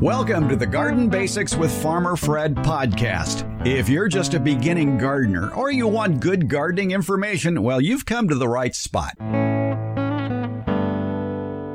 Welcome to the Garden Basics with Farmer Fred podcast. If you're just a beginning gardener or you want good gardening information, well, you've come to the right spot.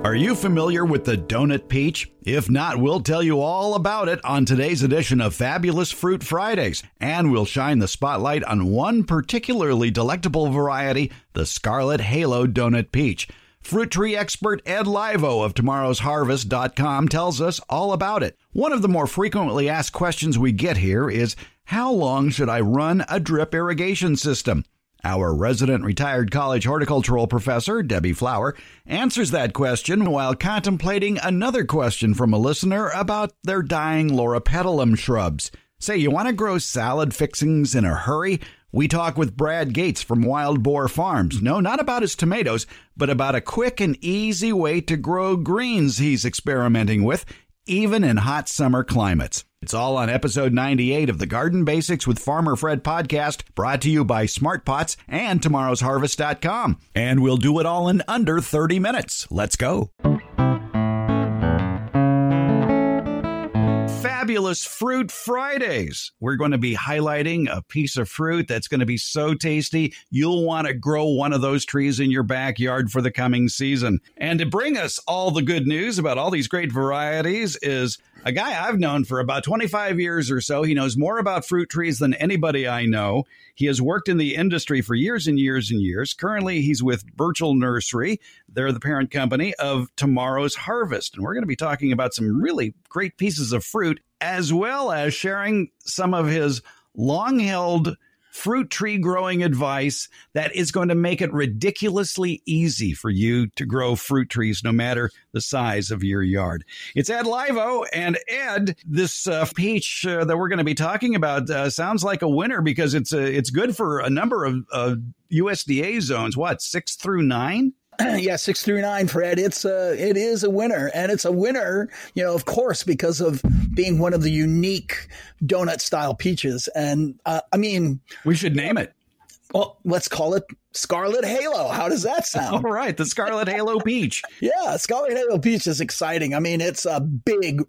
Are you familiar with the donut peach? If not, we'll tell you all about it on today's edition of Fabulous Fruit Fridays, and we'll shine the spotlight on one particularly delectable variety, the Scarlet Halo Donut Peach. Fruit tree expert Ed Laivo of tomorrowsharvest.com tells us all about it. One of the more frequently asked questions we get here is How long should I run a drip irrigation system? Our resident retired college horticultural professor, Debbie Flower, answers that question while contemplating another question from a listener about their dying Loropetalum shrubs. Say, you want to grow salad fixings in a hurry? We talk with Brad Gates from Wild Boar Farms. No, not about his tomatoes, but about a quick and easy way to grow greens he's experimenting with, even in hot summer climates. It's all on episode 98 of the Garden Basics with Farmer Fred podcast, brought to you by Smart Pots and tomorrowsharvest.com. And we'll do it all in under 30 minutes. Let's go. Fabulous Fruit Fridays. We're going to be highlighting a piece of fruit that's going to be so tasty, you'll want to grow one of those trees in your backyard for the coming season. And to bring us all the good news about all these great varieties is a guy I've known for about 25 years or so. He knows more about fruit trees than anybody I know. He has worked in the industry for years and years and years. Currently, he's with Burchell Nursery. They're the parent company of Tomorrow's Harvest. And we're going to be talking about some really great pieces of fruit, as well as sharing some of his long held fruit tree growing advice that is going to make it ridiculously easy for you to grow fruit trees no matter the size of your yard. It's Ed Laivo. And Ed, this uh, peach uh, that we're going to be talking about uh, sounds like a winner because it's, uh, it's good for a number of USDA zones. What, six through nine? yeah, six through nine, Fred. It's a it is a winner, and it's a winner, you know, of course, because of being one of the unique donut style peaches. And uh, I mean, we should name it. Well, let's call it Scarlet Halo. How does that sound? All right, the Scarlet Halo peach. yeah, Scarlet Halo peach is exciting. I mean, it's a big,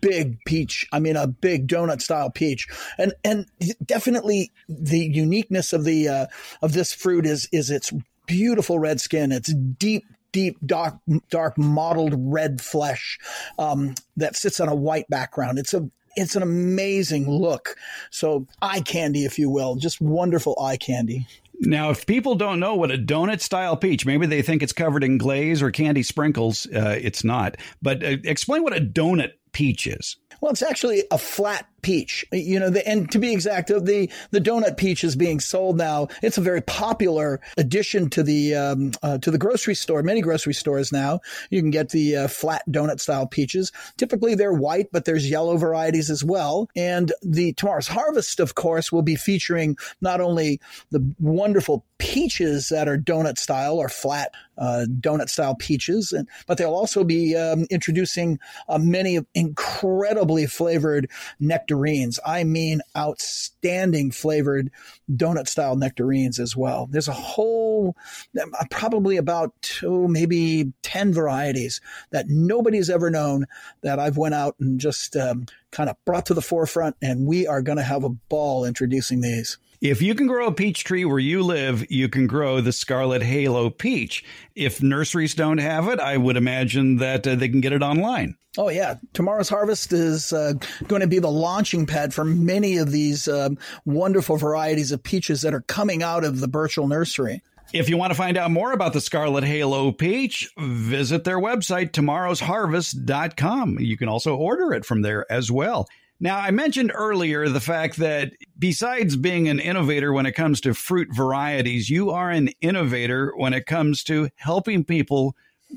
big peach. I mean, a big donut style peach, and and definitely the uniqueness of the uh, of this fruit is is its beautiful red skin. It's deep, deep, dark, dark mottled red flesh um, that sits on a white background. It's a it's an amazing look. So eye candy, if you will, just wonderful eye candy. Now, if people don't know what a donut style peach, maybe they think it's covered in glaze or candy sprinkles. Uh, it's not. But uh, explain what a donut peach is. Well, it's actually a flat peach. You know, the, and to be exact, the the donut peach is being sold now. It's a very popular addition to the um, uh, to the grocery store. Many grocery stores now you can get the uh, flat donut style peaches. Typically they're white, but there's yellow varieties as well. And the tomorrow's harvest, of course, will be featuring not only the wonderful peaches that are donut style or flat uh, donut style peaches, and, but they'll also be um, introducing uh, many incredibly flavored nectar nectarines. I mean, outstanding flavored donut style nectarines as well. There's a whole, uh, probably about two, maybe 10 varieties that nobody's ever known that I've went out and just um, kind of brought to the forefront. And we are going to have a ball introducing these. If you can grow a peach tree where you live, you can grow the Scarlet Halo peach. If nurseries don't have it, I would imagine that uh, they can get it online. Oh, yeah. Tomorrow's Harvest is uh, going to be the launching pad for many of these um, wonderful varieties of peaches that are coming out of the Burchell Nursery. If you want to find out more about the Scarlet Halo peach, visit their website, tomorrowsharvest.com. You can also order it from there as well. Now, I mentioned earlier the fact that besides being an innovator when it comes to fruit varieties, you are an innovator when it comes to helping people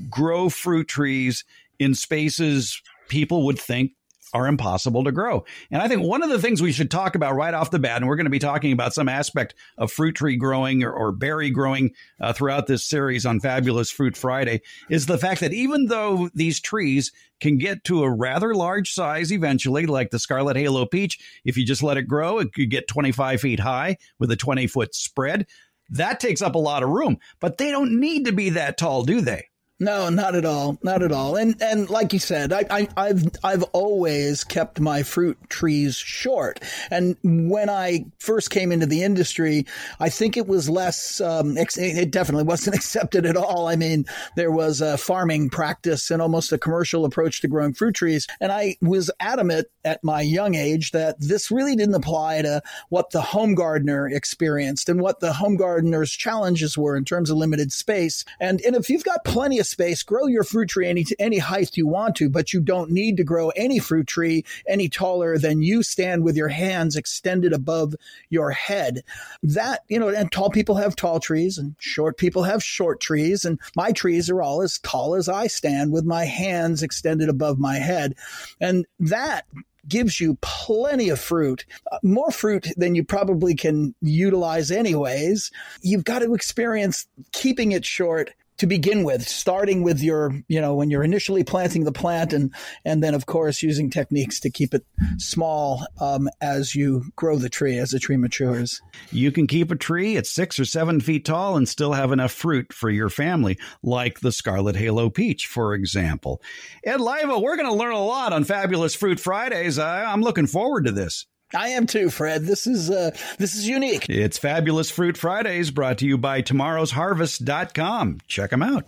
grow fruit trees in spaces people would think are impossible to grow. And I think one of the things we should talk about right off the bat, and we're going to be talking about some aspect of fruit tree growing or, or berry growing uh, throughout this series on Fabulous Fruit Friday, is the fact that even though these trees can get to a rather large size eventually, like the Scarlet Halo peach, if you just let it grow, it could get 25 feet high with a 20 foot spread. That takes up a lot of room, but they don't need to be that tall, do they? No, not at all, not at all. And and like you said, I, I have I've always kept my fruit trees short. And when I first came into the industry, I think it was less. Um, it definitely wasn't accepted at all. I mean, there was a farming practice and almost a commercial approach to growing fruit trees. And I was adamant at my young age that this really didn't apply to what the home gardener experienced and what the home gardener's challenges were in terms of limited space. And and if you've got plenty of space, grow your fruit tree any any height you want to, but you don't need to grow any fruit tree any taller than you stand with your hands extended above your head. That, you know, and tall people have tall trees and short people have short trees and my trees are all as tall as I stand with my hands extended above my head. And that gives you plenty of fruit, uh, more fruit than you probably can utilize anyways. You've got to experience keeping it short to begin with, starting with your, you know, when you're initially planting the plant, and and then of course using techniques to keep it small um, as you grow the tree as the tree matures. You can keep a tree at six or seven feet tall and still have enough fruit for your family, like the Scarlet Halo peach, for example. Ed Laivo, we're going to learn a lot on Fabulous Fruit Fridays. I, I'm looking forward to this. I am too, Fred. This is uh, this is unique. It's Fabulous Fruit Fridays brought to you by tomorrowsharvest.com. Check them out.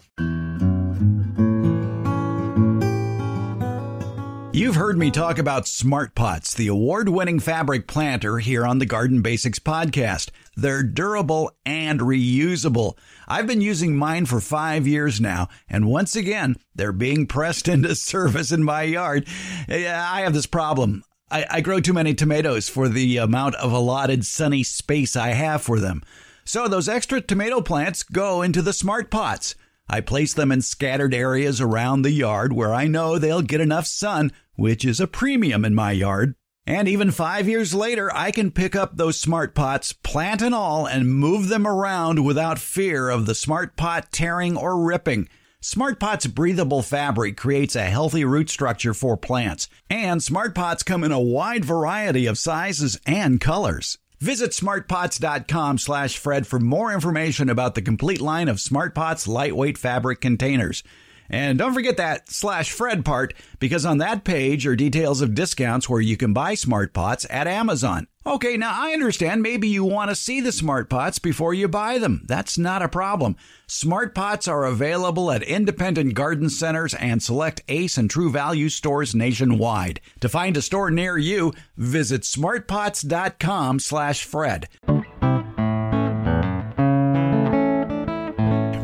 You've heard me talk about Smart Pots, the award winning fabric planter here on the Garden Basics podcast. They're durable and reusable. I've been using mine for five years now, and once again, they're being pressed into service in my yard. I have this problem. I, I grow too many tomatoes for the amount of allotted sunny space I have for them. So those extra tomato plants go into the smart pots. I place them in scattered areas around the yard where I know they'll get enough sun, which is a premium in my yard. And even five years later, I can pick up those smart pots, plant and all, and move them around without fear of the smart pot tearing or ripping. SmartPot's breathable fabric creates a healthy root structure for plants, and SmartPots come in a wide variety of sizes and colors. Visit smartpots.com slash Fred for more information about the complete line of SmartPots lightweight fabric containers. And don't forget that slash Fred part because on that page are details of discounts where you can buy smart pots at Amazon. Okay, now I understand maybe you want to see the smart pots before you buy them. That's not a problem. Smart pots are available at independent garden centers and select Ace and True Value stores nationwide. To find a store near you, visit smartpots.com/fred.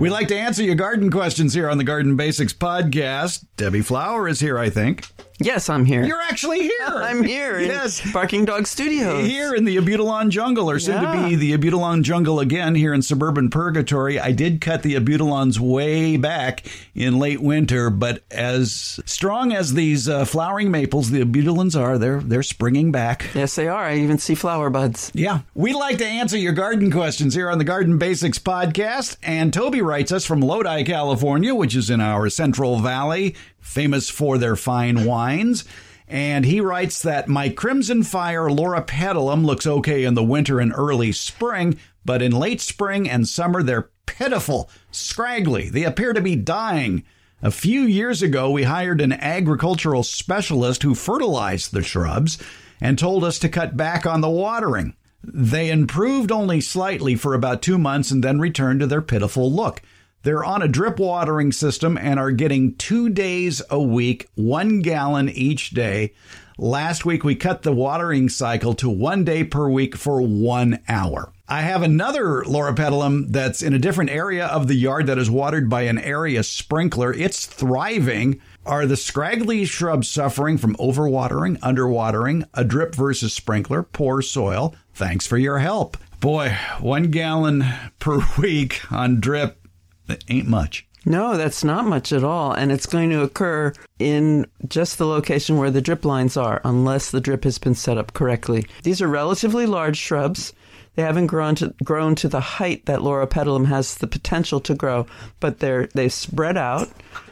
We like to answer your garden questions here on the Garden Basics podcast. Debbie Flower is here, I think. Yes, I'm here. You're actually here. I'm here. yes, Barking Dog Studios. Here in the Abutilon Jungle, or soon yeah. to be the Abutilon Jungle again, here in suburban Purgatory. I did cut the Abutilons way back in late winter, but as strong as these uh, flowering maples, the Abutilons are, they're they're springing back. Yes, they are. I even see flower buds. Yeah, we like to answer your garden questions here on the Garden Basics podcast, and Toby writes us from Lodi, California, which is in our Central Valley famous for their fine wines. And he writes that my Crimson Fire loropetalum looks okay in the winter and early spring, but in late spring and summer they're pitiful, scraggly. They appear to be dying. A few years ago, we hired an agricultural specialist who fertilized the shrubs and told us to cut back on the watering. They improved only slightly for about two months and then returned to their pitiful look. They're on a drip watering system and are getting two days a week, one gallon each day. Last week, we cut the watering cycle to one day per week for one hour. I have another loropetalum that's in a different area of the yard that is watered by an area sprinkler. It's thriving. Are the scraggly shrubs suffering from overwatering, underwatering, a drip versus sprinkler, poor soil? Thanks for your help. Boy, one gallon per week on drip it ain't much. No, that's not much at all. And it's going to occur in just the location where the drip lines are, unless the drip has been set up correctly. These are relatively large shrubs. They haven't grown to, grown to the height that Laura Loropetalum has the potential to grow, but they're they've spread out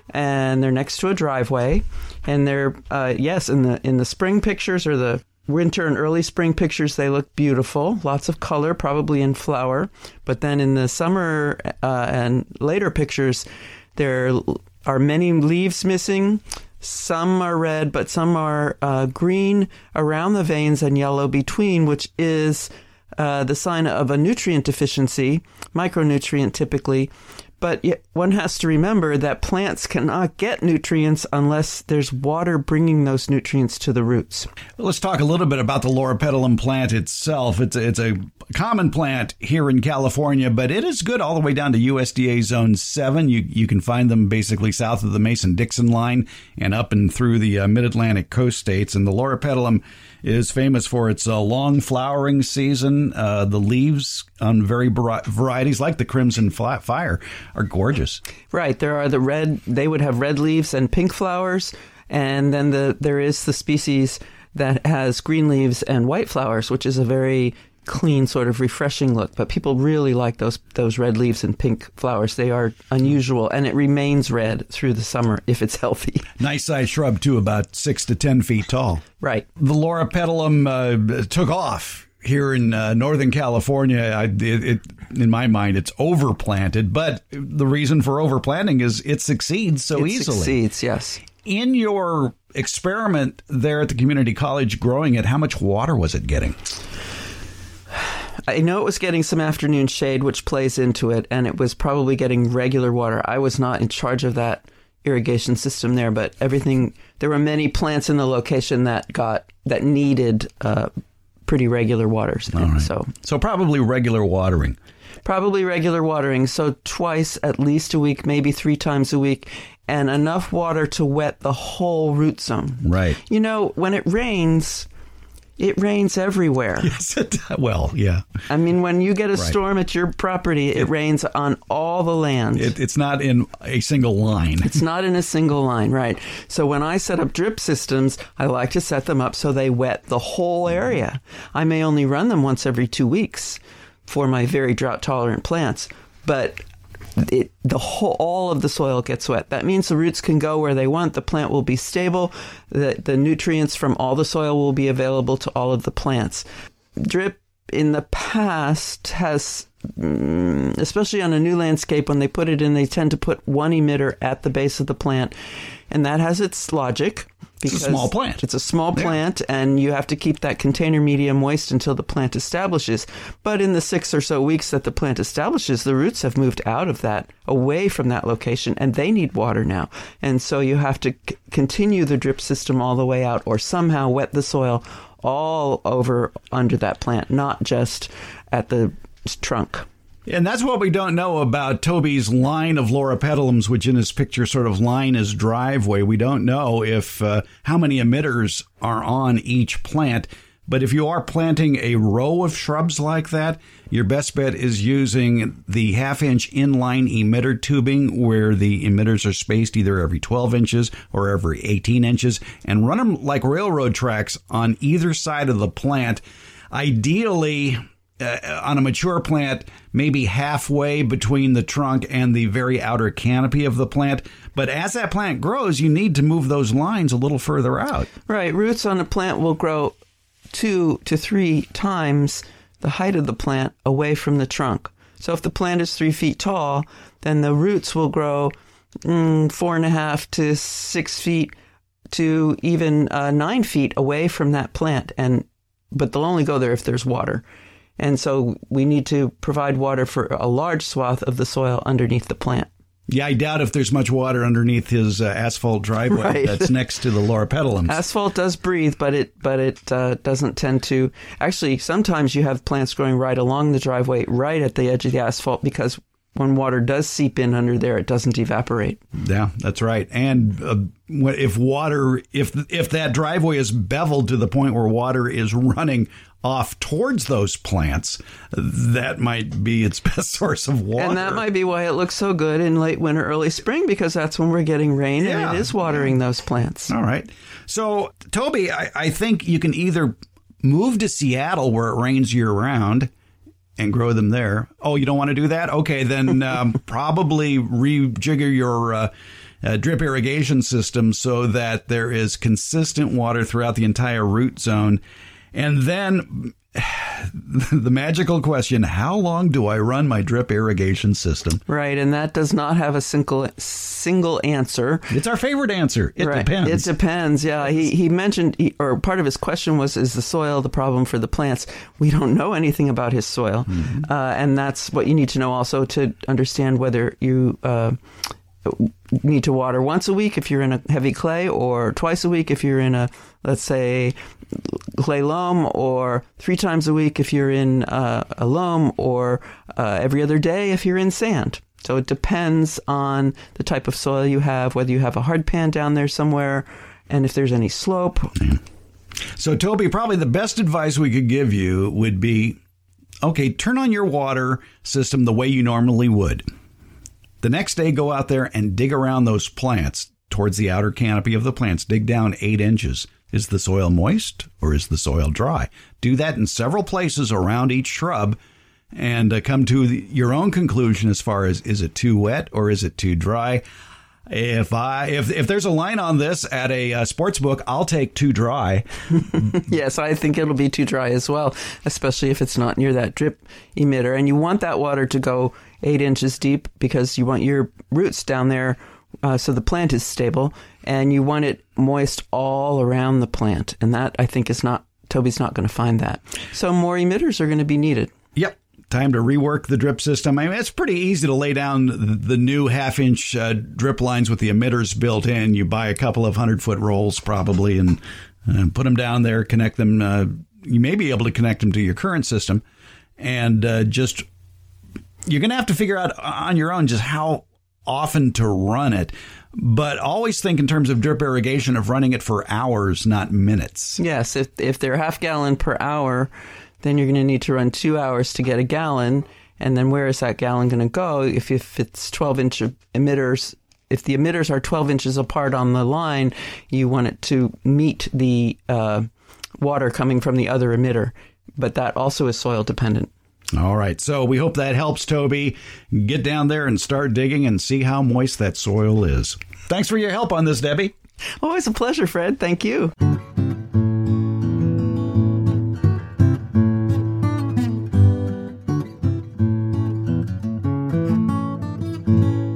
and they're next to a driveway. And they're uh, yes, in the in the spring pictures or the winter and early spring pictures, they look beautiful, lots of color, probably in flower. But then in the summer uh, and later pictures, there are many leaves missing. Some are red, but some are uh, green around the veins and yellow between, which is uh, the sign of a nutrient deficiency, micronutrient typically. But one has to remember that plants cannot get nutrients unless there's water bringing those nutrients to the roots. Let's talk a little bit about the Loropetalum plant itself. It's a, it's a common plant here in California, but it is good all the way down to USDA Zone 7. You, you can find them basically south of the Mason Dixon line and up and through the uh, mid Atlantic coast states. And the Loropetalum is famous for its uh, long flowering season. Uh, the leaves on very varieties, like the Crimson Fire, are gorgeous. Right. There are the red, they would have red leaves and pink flowers. And then the there is the species that has green leaves and white flowers, which is a very clean, sort of refreshing look. But people really like those those red leaves and pink flowers. They are unusual, and it remains red through the summer if it's healthy. Nice size shrub too, about six to ten feet tall. Right. The Loropetalum uh, took off here in uh, Northern California, I, it, it, in my mind, it's overplanted. But the reason for overplanting is it succeeds so it easily. Succeeds, yes. In your experiment there at the community college growing it, how much water was it getting? I know it was getting some afternoon shade, which plays into it, and it was probably getting regular water. I was not in charge of that irrigation system there, but everything there were many plants in the location that got that needed uh, pretty regular waters. Right. So so probably regular watering. Probably regular watering. So twice at least a week, maybe three times a week, and enough water to wet the whole root zone. Right. You know, when it rains it rains everywhere. Yes, it, well, yeah. I mean, when you get a right. storm at your property, it, it, rains on all the land. It, it's not in a single line. It's not in a single line, right? So when I set up drip systems, I like to set them up so they wet the whole mm-hmm. area. I may only run them once every two weeks for my very drought tolerant plants, but it, the whole all of the soil gets wet. That means the roots can go where they want. The plant will be stable. The the nutrients from all the soil will be available to all of the plants. Drip in the past has mm, especially on a new landscape when they put it in they tend to put one emitter at the base of the plant and that has its logic it's a small plant. It's a small plant, and you have to keep that container media moist until the plant establishes. But in the six or so weeks that the plant establishes, the roots have moved out of that, away from that location, and they need water now. And so you have to c- continue the drip system all the way out, or somehow wet the soil all over under that plant, not just at the trunk. And that's what we don't know about Toby's line of loropetalums, which in his picture sort of line his driveway. We don't know if uh, how many emitters are on each plant. But if you are planting a row of shrubs like that, your best bet is using the half inch inline emitter tubing where the emitters are spaced either every 12 inches or every 18 inches and run them like railroad tracks on either side of the plant. Ideally, uh, on a mature plant, maybe halfway between the trunk and the very outer canopy of the plant. But as that plant grows, you need to move those lines a little further out. Right. Roots on a plant will grow two to three times the height of the plant away from the trunk. So if the plant is three feet tall, then the roots will grow mm, four and a half to six feet to even uh, nine feet away from that plant. And but they'll only go there if there's water. And so we need to provide water for a large swath of the soil underneath the plant. Yeah, I doubt if there's much water underneath his uh, asphalt driveway right. that's next to the loropetalums. Asphalt does breathe, but it but it uh, doesn't tend to. Actually, sometimes you have plants growing right along the driveway, right at the edge of the asphalt, because when water does seep in under there, it doesn't evaporate. Yeah, that's right. And uh, if water, if if that driveway is beveled to the point where water is running off towards those plants, that might be its best source of water. And that might be why it looks so good in late winter, early spring, because that's when we're getting rain Yeah. and it is watering those plants. All right. So, Toby, I, I think you can either move to Seattle where it rains year round and grow them there. Oh, you don't want to do that? Okay, then um, probably rejigger your uh, uh, drip irrigation system so that there is consistent water throughout the entire root zone. And then the magical question how long do I run my drip irrigation system? Right, and that does not have a single single answer. It's our favorite answer. It right. depends. It depends. Yeah, he he mentioned, he, or part of his question was, is the soil the problem for the plants? We don't know anything about his soil, uh, and that's what you need to know also to understand whether you. Uh, need to water once a week if you're in a heavy clay or twice a week if you're in a let's say clay loam or three times a week if you're in uh, a loam or uh, every other day if you're in sand so it depends on the type of soil you have whether you have a hard pan down there somewhere and if there's any slope So, Toby, probably the best advice we could give you would be okay, turn on your water system the way you normally would. The next day, go out there and dig around those plants towards the outer canopy of the plants. Dig down eight inches. Is the soil moist or is the soil dry? Do that in several places around each shrub and uh, come to the, your own conclusion as far as is it too wet or is it too dry? If I if if there's a line on this at a uh, sports book, I'll take too dry. Yes, I think it'll be too dry as well, especially if it's not near that drip emitter. And you want that water to go eight inches deep because you want your roots down there uh, so the plant is stable, and you want it moist all around the plant. And that, I think, is not, Toby's not going to find that. So more emitters are going to be needed. Yep. Time to rework the drip system. I mean, it's pretty easy to lay down the, new half inch uh, drip lines with the emitters built in. You buy a couple of hundred foot rolls probably and uh, put them down there, connect them. Uh, you may be able to connect them to your current system and uh, just, you're going to have to figure out on your own just how often to run it. But always think in terms of drip irrigation of running it for hours, not minutes. Yes, if, if they're half gallon per hour, then you're going to need to run two hours to get a gallon. And then where is that gallon going to go? If, if it's 12 inch emitters, if the emitters are 12 inches apart on the line, you want it to meet the uh, water coming from the other emitter. But that also is soil dependent. All right. So we hope that helps, Toby. Get down there and start digging and see how moist that soil is. Thanks for your help on this, Debbie. Always a pleasure, Fred. Thank you.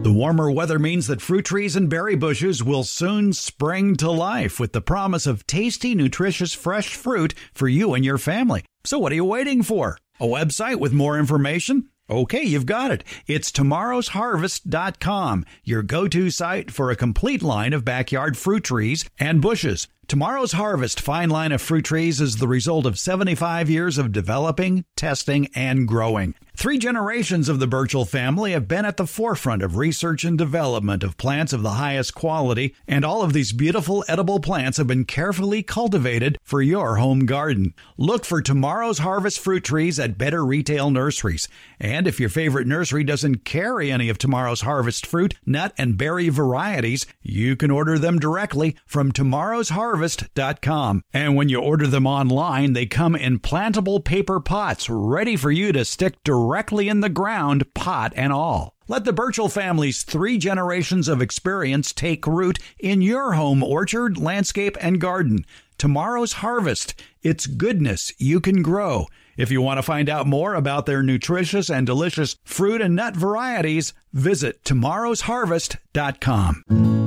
The warmer weather means that fruit trees and berry bushes will soon spring to life with the promise of tasty, nutritious, fresh fruit for you and your family. So what are you waiting for? A website with more information? Okay, you've got it. It's tomorrowsharvest.com, your go-to site for a complete line of backyard fruit trees and bushes. Tomorrow's Harvest fine line of fruit trees is the result of 75 years of developing, testing, and growing. Three generations of the Burchell family have been at the forefront of research and development of plants of the highest quality, and all of these beautiful edible plants have been carefully cultivated for your home garden. Look for tomorrow's harvest fruit trees at better retail nurseries. And if your favorite nursery doesn't carry any of tomorrow's harvest fruit, nut, and berry varieties, you can order them directly from tomorrowsharvest.com. And when you order them online, they come in plantable paper pots ready for you to stick directly in the ground, pot and all. Let the Burchell family's three generations of experience take root in your home orchard, landscape, and garden. Tomorrow's harvest. It's goodness you can grow. If you want to find out more about their nutritious and delicious fruit and nut varieties, visit tomorrowsharvest.com.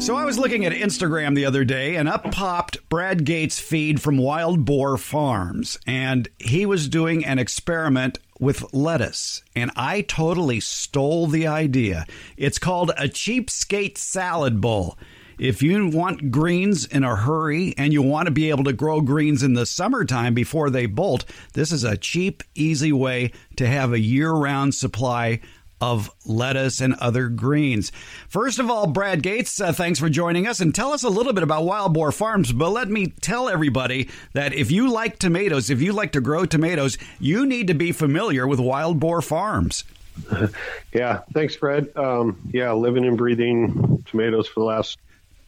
So I was looking at Instagram the other day and up popped Brad Gates' feed from Wild Boar Farms and he was doing an experiment with lettuce and I totally stole the idea. It's called a cheapskate salad bowl. If you want greens in a hurry and you want to be able to grow greens in the summertime before they bolt, this is a cheap, easy way to have a year round supply of lettuce and other greens. First of all, Brad Gates, uh, thanks for joining us and tell us a little bit about Wild Boar Farms. But let me tell everybody that if you like tomatoes, if you like to grow tomatoes, you need to be familiar with Wild Boar Farms. yeah, thanks, Fred. Um, yeah, living and breathing tomatoes for the last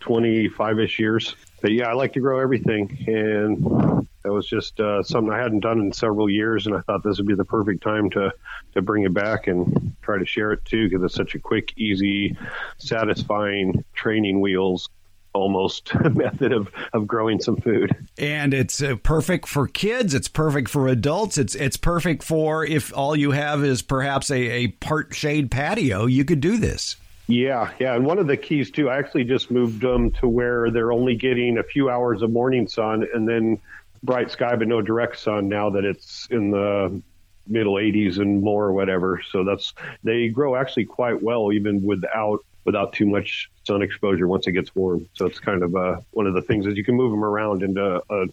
25 ish years. But yeah, I like to grow everything. And that was just uh, something I hadn't done in several years. And I thought this would be the perfect time to, to bring it back and try to share it too, because it's such a quick, easy, satisfying training wheels almost method of, of growing some food. And it's uh, perfect for kids. It's perfect for adults. It's it's perfect for if all you have is perhaps a, a part shade patio. You could do this. Yeah, yeah, and one of the keys too. I actually just moved them to where they're only getting a few hours of morning sun and then bright sky, but no direct sun. Now that it's in the middle 80s and more, or whatever. So that's they grow actually quite well even without without too much sun exposure once it gets warm. So it's kind of uh, one of the things is you can move them around into uh,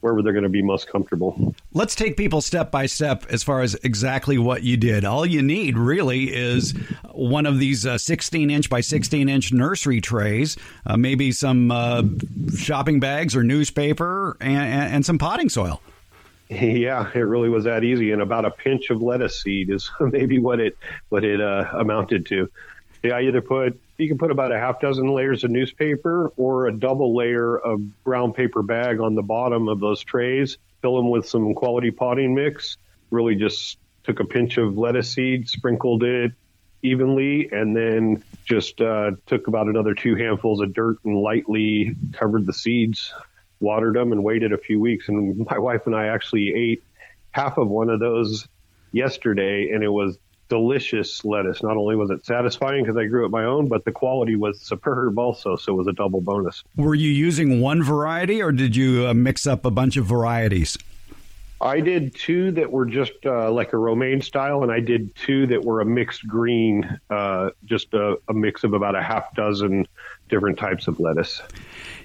wherever they're going to be most comfortable. Let's take people step by step as far as exactly what you did. All you need really is one of these uh, 16 inch by 16 inch nursery trays, uh, maybe some uh, shopping bags or newspaper, and, and some potting soil. Yeah, it really was that easy, and about a pinch of lettuce seed is maybe what it what it uh, amounted to. Yeah, either put you can put about a half dozen layers of newspaper or a double layer of brown paper bag on the bottom of those trays. Fill them with some quality potting mix. Really just took a pinch of lettuce seed, sprinkled it evenly, and then just uh, took about another two handfuls of dirt and lightly covered the seeds, watered them, and waited a few weeks. And my wife and I actually ate half of one of those yesterday, and it was delicious lettuce. Not only was it satisfying because I grew it my own, but the quality was superb also. So it was a double bonus. Were you using one variety or did you uh, mix up a bunch of varieties? I did two that were just uh, like a romaine style, and I did two that were a mixed green, uh, just a, a mix of about a half dozen different types of lettuce.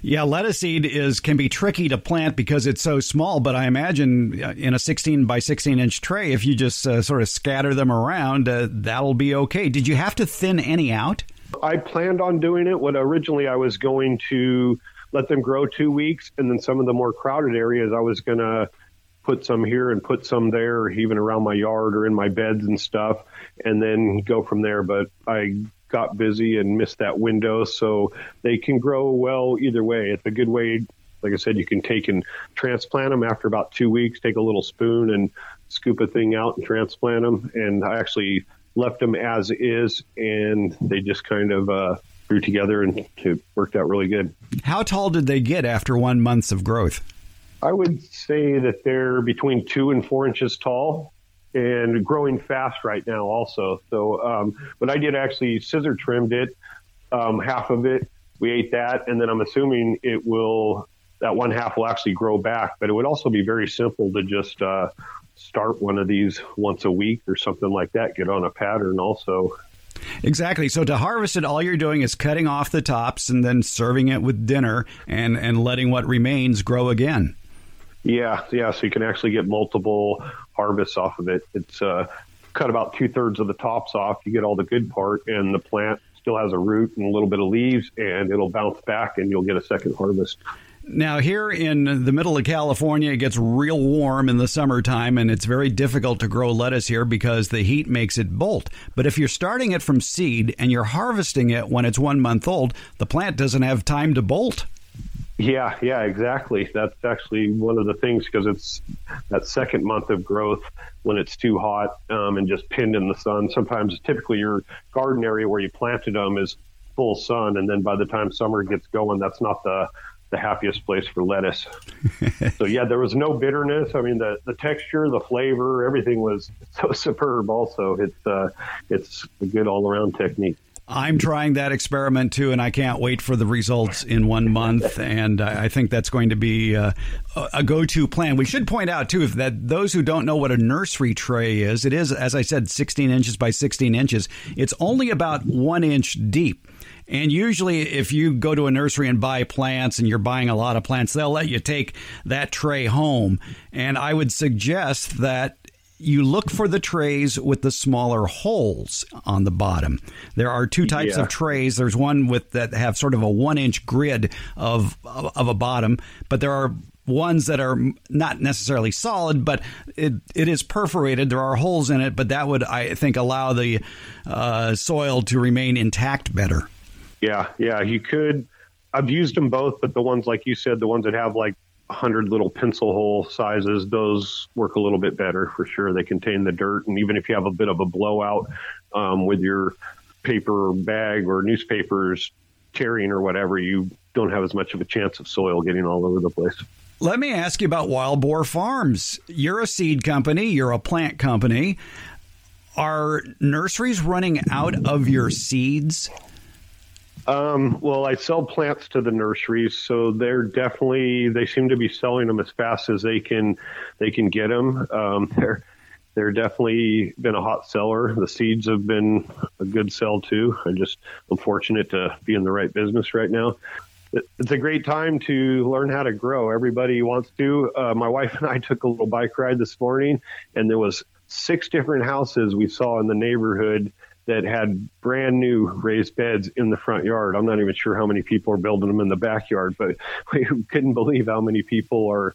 Yeah, lettuce seed is can be tricky to plant because it's so small. But I imagine uh, in a 16 by 16 inch tray, if you just uh, sort of scatter them around, uh, that'll be okay. Did you have to thin any out? I planned on doing it. What originally I was going to let them grow two weeks, and then some of the more crowded areas I was going to put some here and put some there, even around my yard or in my beds and stuff, and then go from there. But I got busy and missed that window. So they can grow well either way. It's a good way. Like I said, you can take and transplant them after about two weeks. Take a little spoon and scoop a thing out and transplant them. And I actually left them as is, and they just kind of uh, grew together, and it worked out really good. How tall did they get after one month of growth? I would say that they're between two and four inches tall and growing fast right now also. So, um, but I did actually scissor trimmed it, um, half of it. We ate that, and then I'm assuming it will that one half will actually grow back. But it would also be very simple to just uh, start one of these once a week or something like that. Get on a pattern also. Exactly. So to harvest it, all you're doing is cutting off the tops and then serving it with dinner and, and letting what remains grow again. Yeah, yeah. So you can actually get multiple harvests off of it. It's uh, cut about two thirds of the tops off. You get all the good part, and the plant still has a root and a little bit of leaves, and it'll bounce back, and you'll get a second harvest. Now, here in the middle of California, it gets real warm in the summertime, and it's very difficult to grow lettuce here because the heat makes it bolt. But if you're starting it from seed and you're harvesting it when it's one month old, the plant doesn't have time to bolt. Yeah, yeah, exactly. That's actually one of the things because it's that second month of growth when it's too hot um, and just pinned in the sun. Sometimes, typically, your garden area where you planted them is full sun, and then by the time summer gets going, that's not the the happiest place for lettuce. so yeah, there was no bitterness. I mean, the the texture, the flavor, everything was so superb. Also, it's uh, it's a good all around technique. I'm trying that experiment too, and I can't wait for the results in one month. And I think that's going to be uh, a go-to plan. We should point out too that those who don't know what a nursery tray is, it is, as I said, 16 inches by 16 inches. It's only about one inch deep. And usually, if you go to a nursery and buy plants and you're buying a lot of plants, they'll let you take that tray home. And I would suggest that you look for the trays with the smaller holes on the bottom. There are two types Yeah. of trays. There's one with that have sort of a one inch grid of of a bottom, but there are ones that are not necessarily solid, but it, it is perforated. There are holes in it, but that would I think allow the uh, soil to remain intact better. Yeah, yeah, you could. I've used them both, but the ones like you said, the ones that have like hundred little pencil hole sizes, those work a little bit better for sure. They contain the dirt, and even if you have a bit of a blowout um, with your paper bag or newspapers tearing or whatever, you don't have as much of a chance of soil getting all over the place. Let me ask you about Wild Boar Farms. You're a seed company, you're a plant company. Are nurseries running out of your seeds? Um, well, I sell plants to the nurseries, so they're definitely they seem to be selling them as fast as they can they can get them. Um, they're they're definitely been a hot seller. The seeds have been a good sell too. I'm just unfortunate to be in the right business right now. It's a great time to learn how to grow. Everybody wants to. Uh, my wife and I took a little bike ride this morning, and there was six different houses we saw in the neighborhood that had brand new raised beds in the front yard. I'm not even sure how many people are building them in the backyard, but we couldn't believe how many people are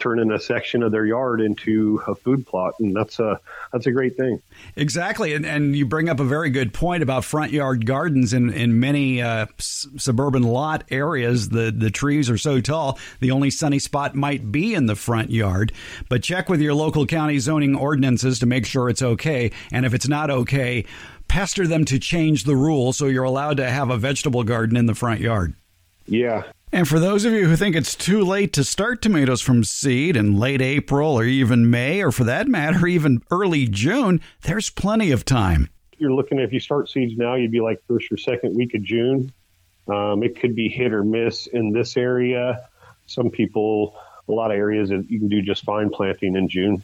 turning a section of their yard into a food plot, and that's a that's a great thing. Exactly, and, and you bring up a very good point about front yard gardens. In in many uh, s- suburban lot areas, the the trees are so tall, the only sunny spot might be in the front yard. But check with your local county zoning ordinances to make sure it's okay, and if it's not okay, pester them to change the rule so you're allowed to have a vegetable garden in the front yard. Yeah, And for those of you who think it's too late to start tomatoes from seed in late April or even May, or for that matter, even early June, there's plenty of time. you're looking at if you start seeds now, you'd be like first or second week of June. Um, it could be hit or miss in this area. Some people, a lot of areas that you can do just fine planting in June.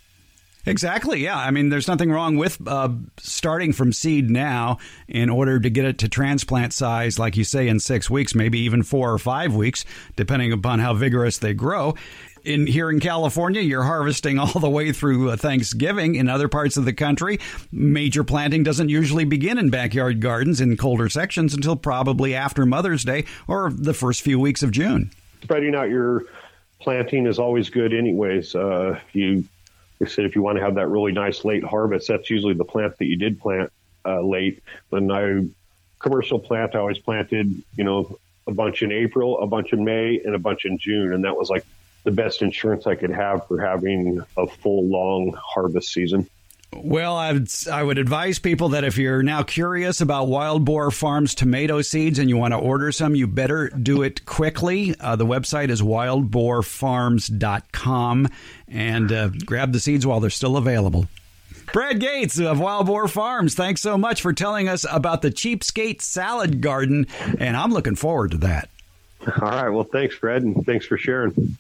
Exactly. Yeah. I mean, there's nothing wrong with uh, starting from seed now in order to get it to transplant size, like you say, in six weeks, maybe even four or five weeks, depending upon how vigorous they grow. In here in California, you're harvesting all the way through uh, Thanksgiving. In other parts of the country, major planting doesn't usually begin in backyard gardens in colder sections until probably after Mother's Day or the first few weeks of June. Spreading out your planting is always good, anyways. Uh, you, I said, if you want to have that really nice late harvest, that's usually the plant that you did plant uh, late. When I commercial plant, I always planted, you know, a bunch in April, a bunch in May, and a bunch in June, and that was like the best insurance I could have for having a full long harvest season. Well, I'd, I would advise people that if you're now curious about Wild Boar Farms tomato seeds and you want to order some, you better do it quickly. Uh, the website is wildboarfarms.com and uh, grab the seeds while they're still available. Brad Gates of Wild Boar Farms, thanks so much for telling us about the Cheapskate Salad Garden, and I'm looking forward to that. All right. Well, thanks, Fred, and thanks for sharing.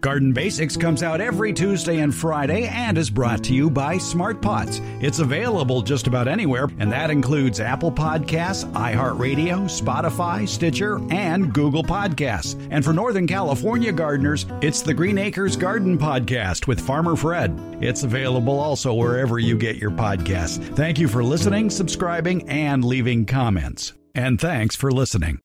Garden Basics comes out every Tuesday and Friday and is brought to you by Smart Pots. It's available just about anywhere, and that includes Apple Podcasts, iHeartRadio, Spotify, Stitcher, and Google Podcasts. And for Northern California gardeners, it's the Green Acres Garden Podcast with Farmer Fred. It's available also wherever you get your podcasts. Thank you for listening, subscribing, and leaving comments. And thanks for listening.